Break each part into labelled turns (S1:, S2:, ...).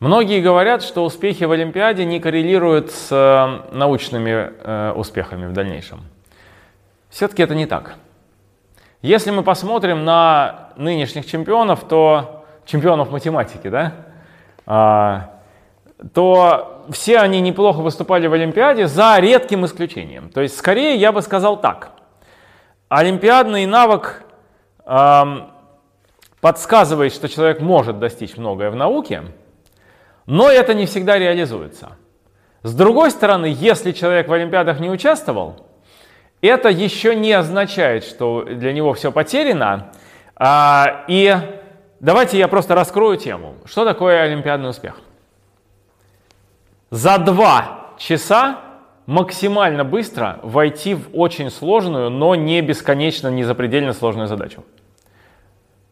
S1: Многие говорят, что успехи в Олимпиаде не коррелируют с э, научными э, успехами в дальнейшем. Все-таки это не так. Если мы посмотрим на нынешних чемпионов, то чемпионов математики, да, а, то все они неплохо выступали в Олимпиаде за редким исключением. То есть, скорее, я бы сказал так. Олимпиадный навык эм, подсказывает, что человек может достичь многое в науке, но это не всегда реализуется. С другой стороны, если человек в Олимпиадах не участвовал, это еще не означает, что для него все потеряно. А, и давайте я просто раскрою тему. Что такое олимпиадный успех? За два часа максимально быстро войти в очень сложную, но не бесконечно, не запредельно сложную задачу.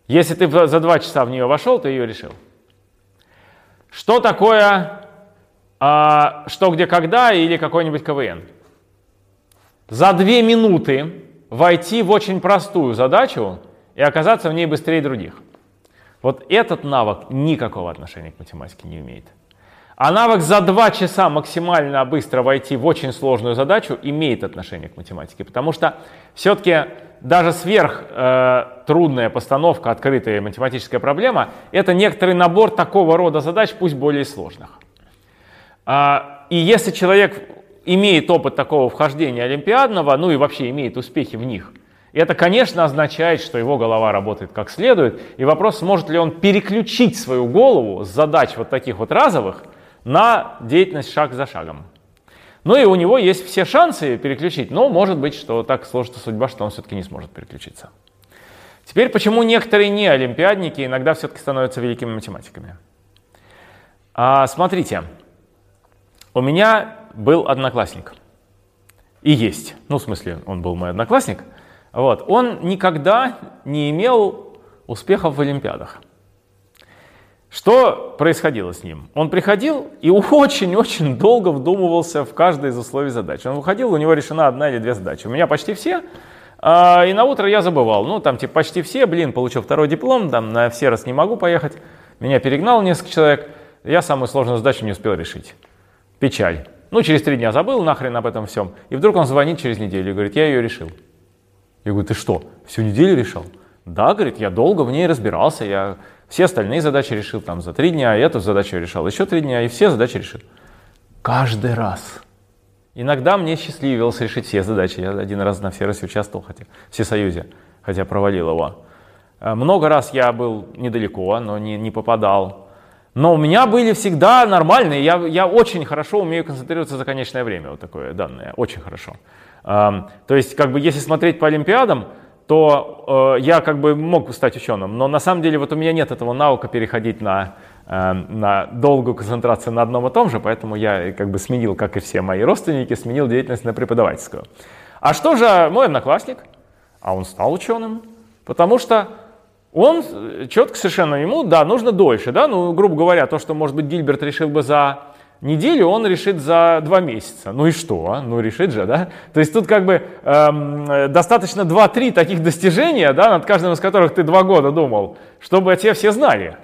S1: Если ты за два часа в нее вошел, ты ее решил. Что такое а, что, где, когда или какой-нибудь КВН? За две минуты войти в очень простую задачу и оказаться в ней быстрее других. Вот этот навык никакого отношения к математике не имеет. А навык за два часа максимально быстро войти в очень сложную задачу имеет отношение к математике, потому что все-таки даже сверх э, постановка, открытая математическая проблема, это некоторый набор такого рода задач, пусть более сложных. А, и если человек имеет опыт такого вхождения олимпиадного, ну и вообще имеет успехи в них, это, конечно, означает, что его голова работает как следует. И вопрос, сможет ли он переключить свою голову с задач вот таких вот разовых на деятельность шаг за шагом. Ну и у него есть все шансы переключить, но может быть, что так сложится судьба, что он все-таки не сможет переключиться. Теперь, почему некоторые не олимпиадники иногда все-таки становятся великими математиками? А, смотрите, у меня был одноклассник. И есть. Ну, в смысле, он был мой одноклассник. Вот. Он никогда не имел успехов в Олимпиадах. Что происходило с ним? Он приходил и очень-очень долго вдумывался в каждое из условий задач. Он выходил, у него решена одна или две задачи. У меня почти все, а, и на утро я забывал. Ну, там типа почти все, блин, получил второй диплом, там на все раз не могу поехать. Меня перегнал несколько человек, я самую сложную задачу не успел решить. Печаль. Ну, через три дня забыл нахрен об этом всем. И вдруг он звонит через неделю и говорит, я ее решил. Я говорю, ты что, всю неделю решал? Да, говорит, я долго в ней разбирался, я все остальные задачи решил там за три дня, эту задачу решал еще три дня, и все задачи решил. Каждый раз. Иногда мне счастливилось решить все задачи. Я один раз на Всероссии участвовал, хотя в Всесоюзе, хотя провалил его. Э, много раз я был недалеко, но не, не попадал. Но у меня были всегда нормальные. Я, я очень хорошо умею концентрироваться за конечное время. Вот такое данное. Очень хорошо. То есть, как бы, если смотреть по Олимпиадам, то э, я как бы мог стать ученым, но на самом деле вот у меня нет этого навыка переходить на, э, на долгую концентрацию на одном и том же, поэтому я как бы сменил, как и все мои родственники, сменил деятельность на преподавательскую. А что же мой одноклассник? А он стал ученым, потому что он четко совершенно ему, да, нужно дольше, да, ну, грубо говоря, то, что, может быть, Гильберт решил бы за неделю он решит за два месяца. Ну и что? А? Ну решит же, да? То есть тут как бы эм, достаточно 2-3 таких достижения, да, над каждым из которых ты два года думал, чтобы те все знали.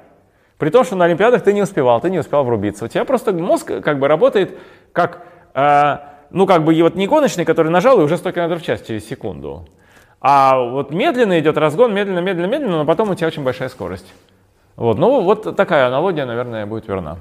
S1: При том, что на Олимпиадах ты не успевал, ты не успел врубиться. У тебя просто мозг как бы работает как, э, ну как бы вот не гоночный, который нажал и уже 100 км в час через секунду. А вот медленно идет разгон, медленно, медленно, медленно, но потом у тебя очень большая скорость. Вот, ну вот такая аналогия, наверное, будет верна.